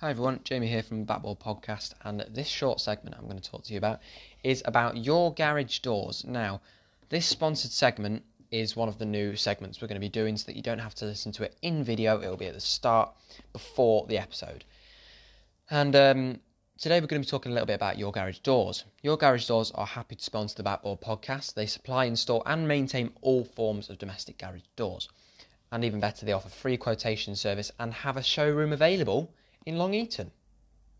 Hi everyone, Jamie here from Backball Podcast, and this short segment I'm going to talk to you about is about your garage doors. Now, this sponsored segment is one of the new segments we're going to be doing so that you don't have to listen to it in video, it'll be at the start before the episode. And um, today we're going to be talking a little bit about your garage doors. Your garage doors are happy to sponsor the Backball Podcast. They supply, install, and maintain all forms of domestic garage doors. And even better, they offer free quotation service and have a showroom available in Long Eaton.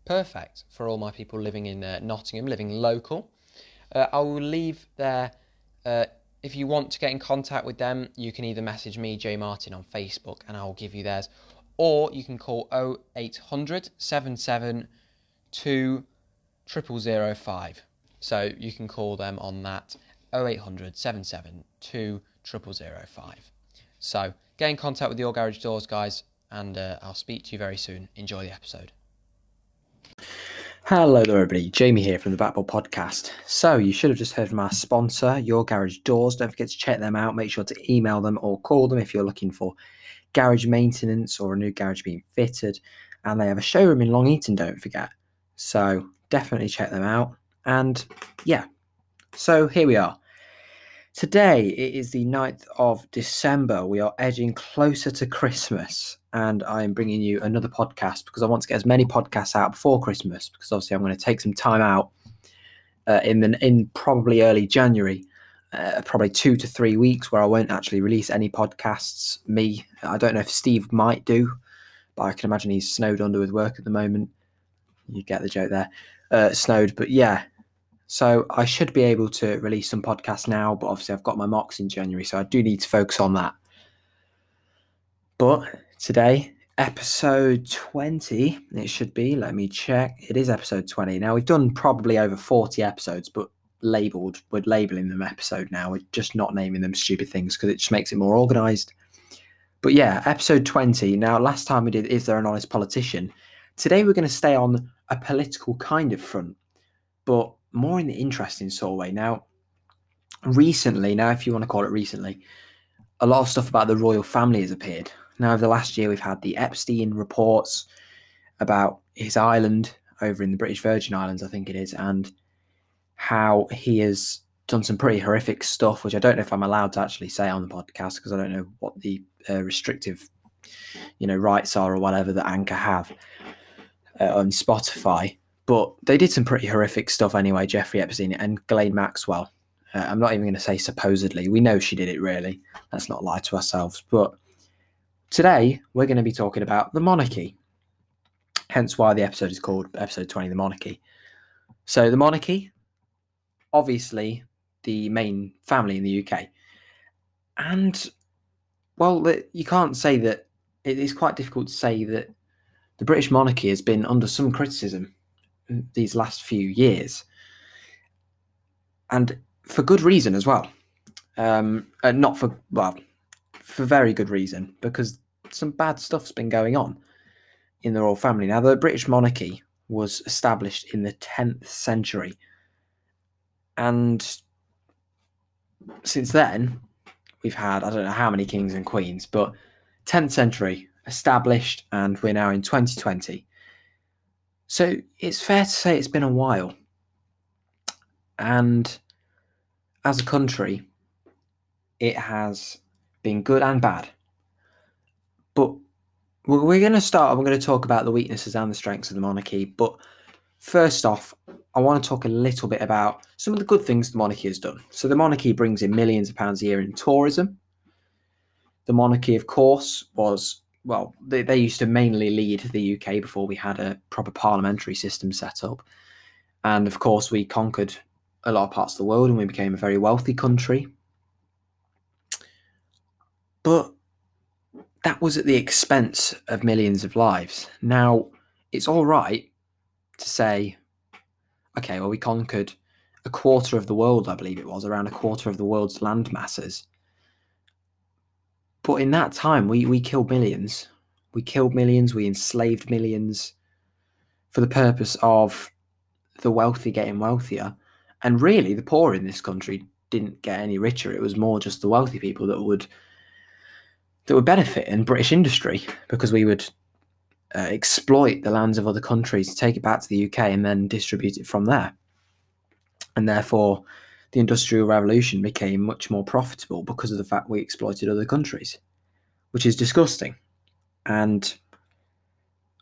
Perfect for all my people living in uh, Nottingham, living local. Uh, I will leave there. Uh, if you want to get in contact with them, you can either message me, Jay Martin, on Facebook, and I will give you theirs, or you can call 0800 772 0005. So you can call them on that 0800 772 0005. So get in contact with your garage doors, guys and uh, I'll speak to you very soon. Enjoy the episode. Hello there, everybody. Jamie here from the Backball Podcast. So, you should have just heard from our sponsor, Your Garage Doors. Don't forget to check them out. Make sure to email them or call them if you're looking for garage maintenance or a new garage being fitted. And they have a showroom in Long Eaton, don't forget. So, definitely check them out. And yeah, so here we are. Today it is the 9th of December. We are edging closer to Christmas, and I am bringing you another podcast because I want to get as many podcasts out before Christmas. Because obviously, I'm going to take some time out uh, in the in probably early January, uh, probably two to three weeks, where I won't actually release any podcasts. Me, I don't know if Steve might do, but I can imagine he's snowed under with work at the moment. You get the joke there, uh, snowed. But yeah, so I should be able to release some podcasts now, but obviously I've got my mocks in January, so I do need to focus on that. But today, episode 20, it should be, let me check. It is episode 20. Now we've done probably over 40 episodes, but labeled, we're labeling them episode now. We're just not naming them stupid things because it just makes it more organized. But yeah, episode 20. Now, last time we did Is There an Honest Politician? Today we're going to stay on a political kind of front, but more in the interesting sort of way. Now, recently, now if you want to call it recently, a lot of stuff about the royal family has appeared. Now, over the last year, we've had the Epstein reports about his island over in the British Virgin Islands, I think it is, and how he has done some pretty horrific stuff, which I don't know if I'm allowed to actually say on the podcast because I don't know what the uh, restrictive, you know, rights are or whatever that Anchor have uh, on Spotify. But they did some pretty horrific stuff anyway, Jeffrey Epstein and Ghislaine Maxwell. Uh, I'm not even going to say supposedly. We know she did it, really. Let's not lie to ourselves. But today, we're going to be talking about the monarchy. Hence why the episode is called Episode 20 The Monarchy. So, the monarchy, obviously, the main family in the UK. And, well, you can't say that it is quite difficult to say that the British monarchy has been under some criticism these last few years, and for good reason as well. Um, and not for well, for very good reason because some bad stuff's been going on in the royal family. Now, the British monarchy was established in the 10th century, and since then, we've had I don't know how many kings and queens, but 10th century established, and we're now in 2020. So it's fair to say it's been a while. And as a country, it has been good and bad. But we're going to start, we're going to talk about the weaknesses and the strengths of the monarchy. But first off, I want to talk a little bit about some of the good things the monarchy has done. So the monarchy brings in millions of pounds a year in tourism. The monarchy, of course, was well, they, they used to mainly lead the UK before we had a proper parliamentary system set up. And of course, we conquered a lot of parts of the world and we became a very wealthy country. But that was at the expense of millions of lives. Now, it's all right to say, okay, well, we conquered a quarter of the world, I believe it was, around a quarter of the world's land masses. But in that time, we, we killed millions. We killed millions, we enslaved millions for the purpose of the wealthy getting wealthier. And really, the poor in this country didn't get any richer. It was more just the wealthy people that would that would benefit in British industry because we would uh, exploit the lands of other countries, take it back to the UK, and then distribute it from there. And therefore, the Industrial Revolution became much more profitable because of the fact we exploited other countries, which is disgusting. And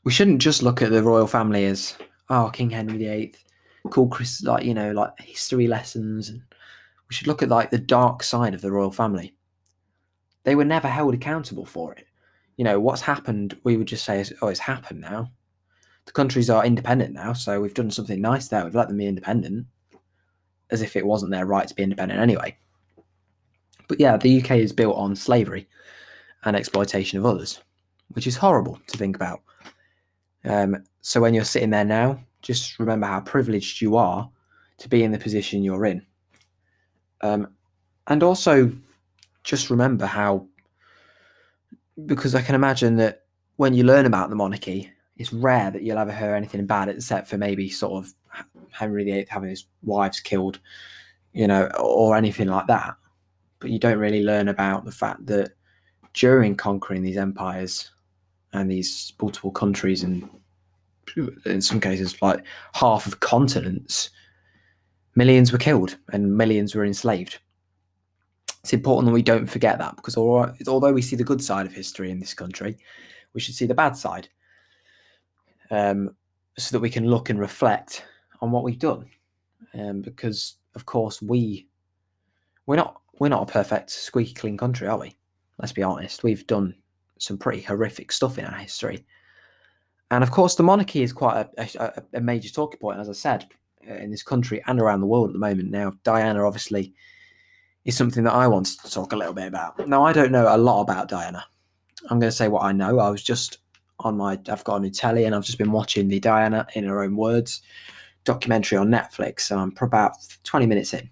we shouldn't just look at the royal family as, oh, King Henry VIII, cool, Chris, like, you know, like history lessons. And we should look at like the dark side of the royal family. They were never held accountable for it. You know, what's happened, we would just say, oh, it's happened now. The countries are independent now, so we've done something nice there. We've let them be independent as if it wasn't their right to be independent anyway. But yeah, the UK is built on slavery and exploitation of others, which is horrible to think about. Um, so when you're sitting there now, just remember how privileged you are to be in the position you're in. Um, and also just remember how, because I can imagine that when you learn about the monarchy, it's rare that you'll ever hear anything bad except for maybe sort of Henry VIII having his wives killed, you know, or anything like that. But you don't really learn about the fact that during conquering these empires and these multiple countries and in some cases like half of continents, millions were killed and millions were enslaved. It's important that we don't forget that because although we see the good side of history in this country, we should see the bad side um, so that we can look and reflect on what we've done. Um, because of course we we're not we're not a perfect squeaky clean country, are we? Let's be honest. We've done some pretty horrific stuff in our history. And of course, the monarchy is quite a, a, a major talking point, as I said, uh, in this country and around the world at the moment. Now, Diana obviously is something that I want to talk a little bit about. Now, I don't know a lot about Diana. I'm going to say what I know. I was just on my, I've got a new telly and I've just been watching the Diana in her own words documentary on Netflix, and I'm about 20 minutes in.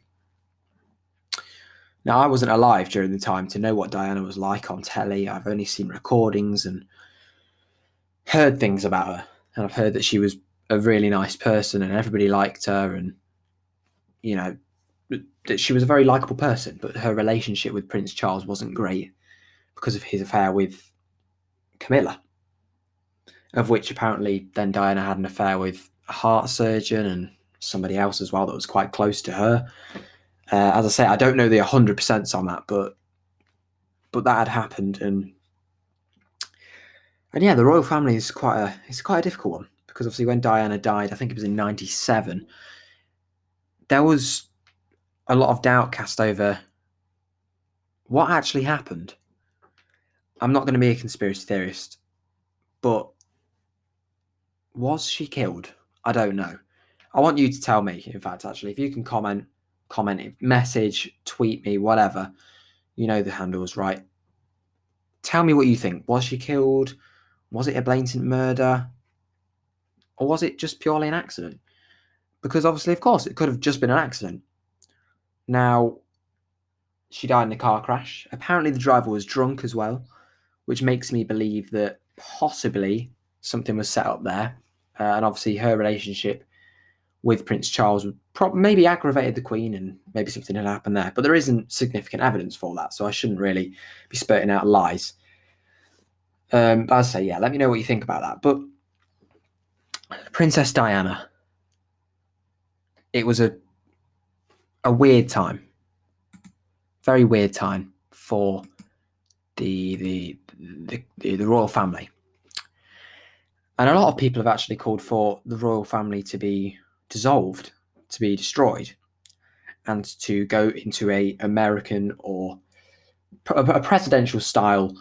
Now, I wasn't alive during the time to know what Diana was like on telly. I've only seen recordings and heard things about her. And I've heard that she was a really nice person and everybody liked her. And, you know, that she was a very likable person. But her relationship with Prince Charles wasn't great because of his affair with Camilla, of which apparently then Diana had an affair with heart surgeon and somebody else as well that was quite close to her. Uh, as I say, I don't know the hundred percent on that, but but that had happened, and and yeah, the royal family is quite a it's quite a difficult one because obviously when Diana died, I think it was in '97, there was a lot of doubt cast over what actually happened. I'm not going to be a conspiracy theorist, but was she killed? I don't know. I want you to tell me, in fact, actually, if you can comment, comment, message, tweet me, whatever. You know the handles, right? Tell me what you think. Was she killed? Was it a blatant murder? Or was it just purely an accident? Because obviously, of course, it could have just been an accident. Now, she died in a car crash. Apparently, the driver was drunk as well, which makes me believe that possibly something was set up there uh, and obviously her relationship with Prince Charles would pro- maybe aggravated the Queen, and maybe something had happened there. But there isn't significant evidence for that, so I shouldn't really be spurting out lies. Um, but I say, yeah, let me know what you think about that. But Princess Diana, it was a a weird time, very weird time for the the the, the, the royal family. And a lot of people have actually called for the royal family to be dissolved, to be destroyed, and to go into a American or a presidential style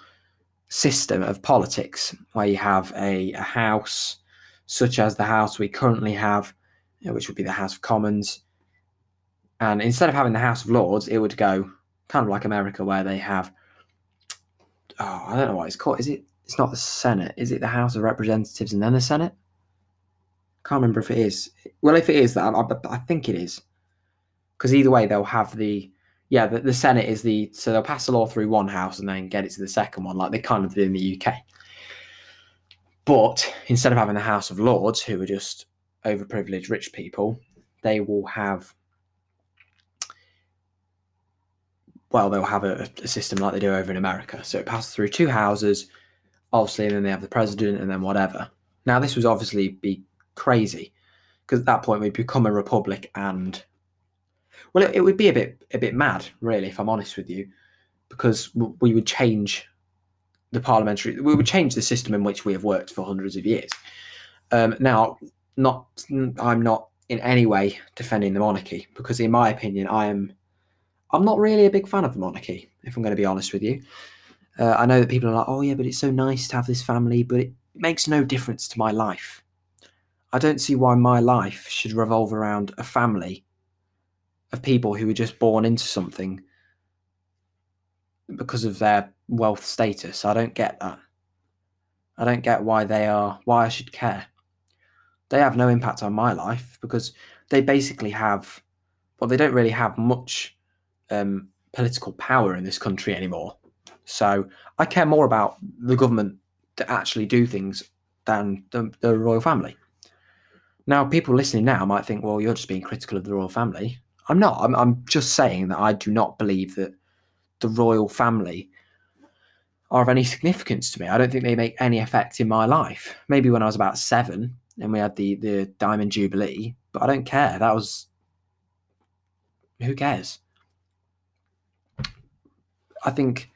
system of politics where you have a, a house such as the house we currently have, which would be the House of Commons. And instead of having the House of Lords, it would go kind of like America, where they have, oh, I don't know what it's called. Is it it's not the Senate. Is it the House of Representatives and then the Senate? Can't remember if it is. Well, if it is that, I, I think it is. Because either way, they'll have the yeah, the, the Senate is the so they'll pass a law through one house and then get it to the second one, like they kind of do in the UK. But instead of having the House of Lords, who are just overprivileged rich people, they will have well, they'll have a, a system like they do over in America. So it passes through two houses obviously, and then they have the president, and then whatever. Now, this was obviously be crazy because at that point we'd become a republic, and well, it, it would be a bit a bit mad, really, if I'm honest with you, because we would change the parliamentary, we would change the system in which we have worked for hundreds of years. Um, now, not I'm not in any way defending the monarchy because, in my opinion, I am I'm not really a big fan of the monarchy. If I'm going to be honest with you, uh, I know that people are like, "Oh yeah, but it's so nice to have this family," but it makes no difference to my life. I don't see why my life should revolve around a family of people who were just born into something because of their wealth status. I don't get that. I don't get why they are why I should care. They have no impact on my life because they basically have well they don't really have much um, political power in this country anymore. So I care more about the government to actually do things than the, the royal family. Now, people listening now might think, well, you're just being critical of the royal family. I'm not. I'm, I'm just saying that I do not believe that the royal family are of any significance to me. I don't think they make any effect in my life. Maybe when I was about seven and we had the, the Diamond Jubilee, but I don't care. That was. Who cares? I think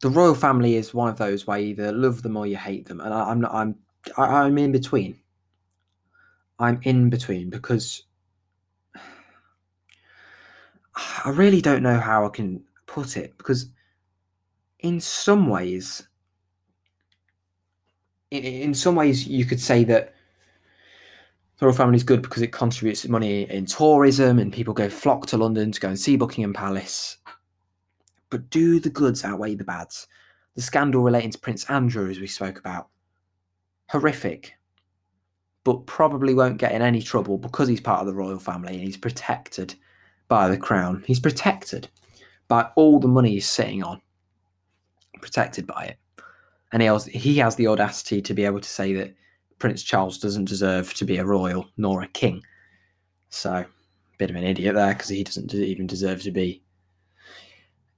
the royal family is one of those where you either love them or you hate them, and I, am not. I'm. I, I'm in between. I'm in between because I really don't know how I can put it because in some ways in some ways you could say that the royal family is good because it contributes money in tourism and people go flock to London to go and see Buckingham Palace. But do the goods outweigh the bads? The scandal relating to Prince Andrew, as we spoke about, horrific, but probably won't get in any trouble because he's part of the royal family and he's protected by the crown. He's protected by all the money he's sitting on, protected by it. And he has, he has the audacity to be able to say that Prince Charles doesn't deserve to be a royal nor a king. So, a bit of an idiot there because he doesn't even deserve to be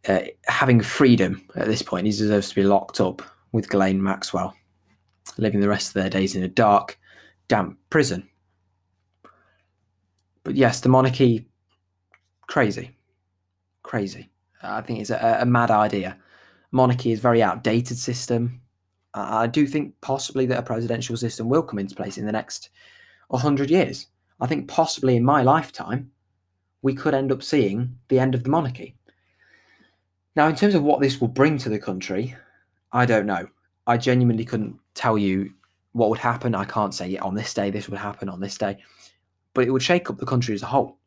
uh, having freedom at this point. He deserves to be locked up with Ghislaine Maxwell, living the rest of their days in a dark, damp prison. But yes, the monarchy, crazy, crazy. I think it's a, a mad idea. Monarchy is a very outdated system. I do think possibly that a presidential system will come into place in the next 100 years. I think possibly in my lifetime, we could end up seeing the end of the monarchy. Now, in terms of what this will bring to the country, I don't know. I genuinely couldn't tell you what would happen. I can't say on this day this would happen on this day, but it would shake up the country as a whole.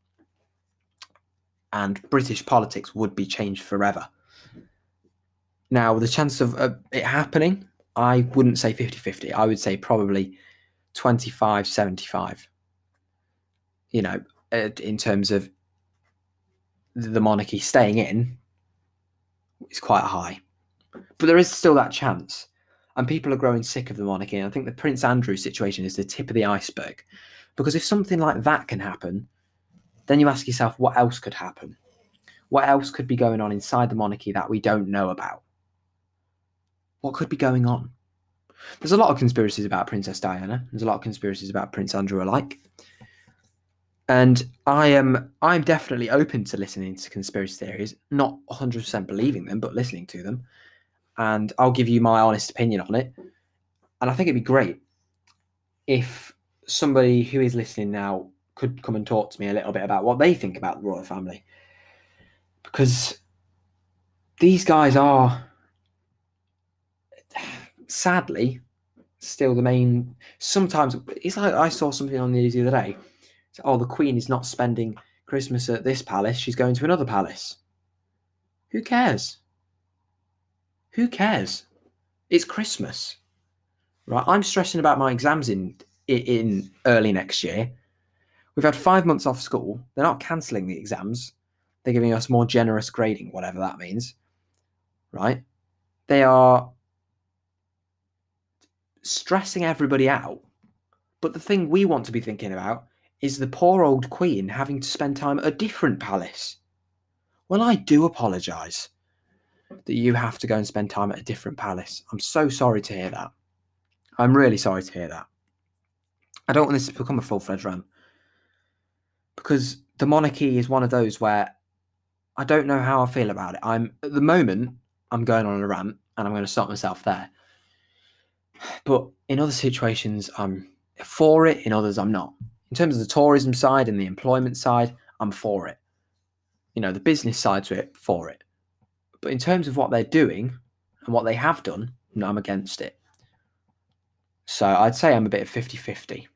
And British politics would be changed forever. Now, the chance of uh, it happening, I wouldn't say 50 50. I would say probably 25 75. You know, in terms of the monarchy staying in is quite high. But there is still that chance. And people are growing sick of the monarchy. And I think the Prince Andrew situation is the tip of the iceberg. Because if something like that can happen, then you ask yourself, what else could happen? What else could be going on inside the monarchy that we don't know about? What could be going on? There's a lot of conspiracies about Princess Diana. There's a lot of conspiracies about Prince Andrew alike. And I am I'm definitely open to listening to conspiracy theories, not 100% believing them, but listening to them. And I'll give you my honest opinion on it. And I think it'd be great if somebody who is listening now could come and talk to me a little bit about what they think about the royal family. Because these guys are sadly still the main sometimes it's like I saw something on the news the other day so, oh, the Queen is not spending Christmas at this palace, she's going to another palace. Who cares? Who cares? It's Christmas. Right? I'm stressing about my exams in in early next year. We've had five months off school. They're not cancelling the exams. They're giving us more generous grading, whatever that means. Right? They are stressing everybody out. But the thing we want to be thinking about is the poor old queen having to spend time at a different palace. Well, I do apologise. that you have to go and spend time at a different palace. I'm so sorry to hear that. I'm really sorry to hear that. I don't want this to become a full fledged rant because the monarchy is one of those where I don't know how I feel about it. I'm at the moment I'm going on a rant and I'm going to stop myself there. But in other situations, I'm for it. In others, I'm not. In terms of the tourism side and the employment side, I'm for it. You know, the business side to it, for it. But in terms of what they're doing and what they have done, no, I'm against it. So I'd say I'm a bit of 50 50.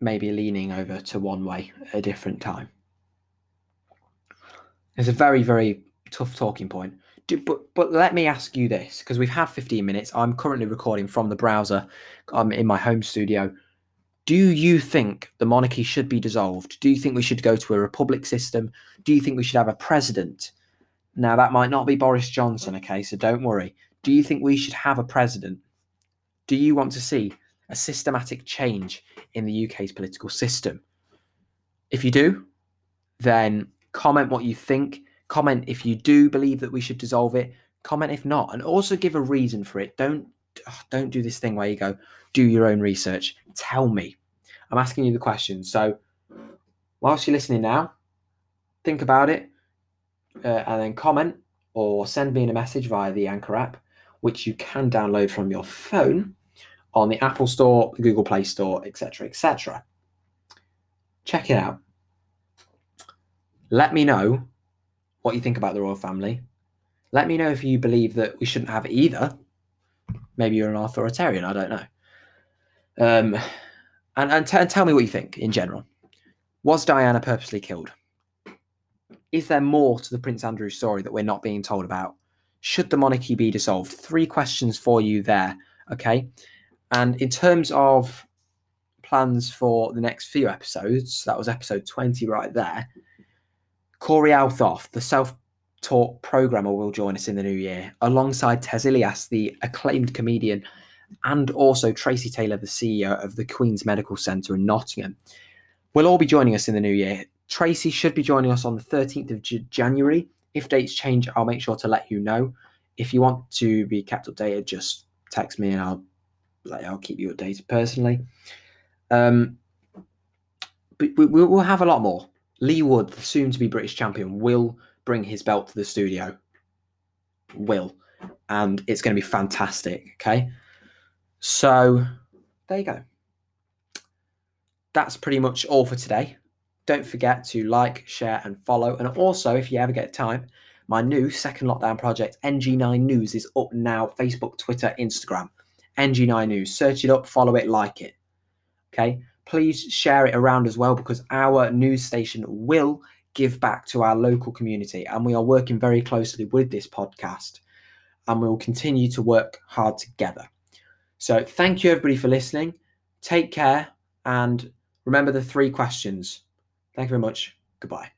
Maybe leaning over to one way at a different time. It's a very, very tough talking point. Do, but but let me ask you this because we've had 15 minutes. I'm currently recording from the browser. I'm in my home studio. Do you think the monarchy should be dissolved? Do you think we should go to a republic system? Do you think we should have a president? Now that might not be Boris Johnson, okay, so don't worry. Do you think we should have a president? Do you want to see a systematic change in the UK's political system? If you do, then comment what you think Comment if you do believe that we should dissolve it. Comment if not, and also give a reason for it. Don't don't do this thing where you go do your own research. Tell me. I'm asking you the question. So whilst you're listening now, think about it, uh, and then comment or send me in a message via the Anchor app, which you can download from your phone on the Apple Store, the Google Play Store, etc., etc. Check it out. Let me know what you think about the royal family. Let me know if you believe that we shouldn't have either. Maybe you're an authoritarian, I don't know. Um, and and, t- and tell me what you think in general. Was Diana purposely killed? Is there more to the Prince Andrew story that we're not being told about? Should the monarchy be dissolved? Three questions for you there, okay? And in terms of plans for the next few episodes, that was episode 20 right there. Cory Althoff, the self taught programmer, will join us in the new year, alongside Tez Ilyas, the acclaimed comedian, and also Tracy Taylor, the CEO of the Queen's Medical Centre in Nottingham. We'll all be joining us in the new year. Tracy should be joining us on the 13th of J- January. If dates change, I'll make sure to let you know. If you want to be kept updated, just text me and I'll like, I'll keep you updated personally. Um, but we, will have a lot more. Leigh Wood, the soon to be British champion, will bring his belt to the studio. Will. And it's going to be fantastic. Okay. So there you go. That's pretty much all for today. Don't forget to like, share, and follow. And also, if you ever get time, my new second lockdown project, NG9 News, is up now Facebook, Twitter, Instagram. NG9 News. Search it up, follow it, like it. Okay please share it around as well because our news station will give back to our local community and we are working very closely with this podcast and we will continue to work hard together. So, thank you everybody for listening. Take care and remember the three questions. Thank you very much. Goodbye.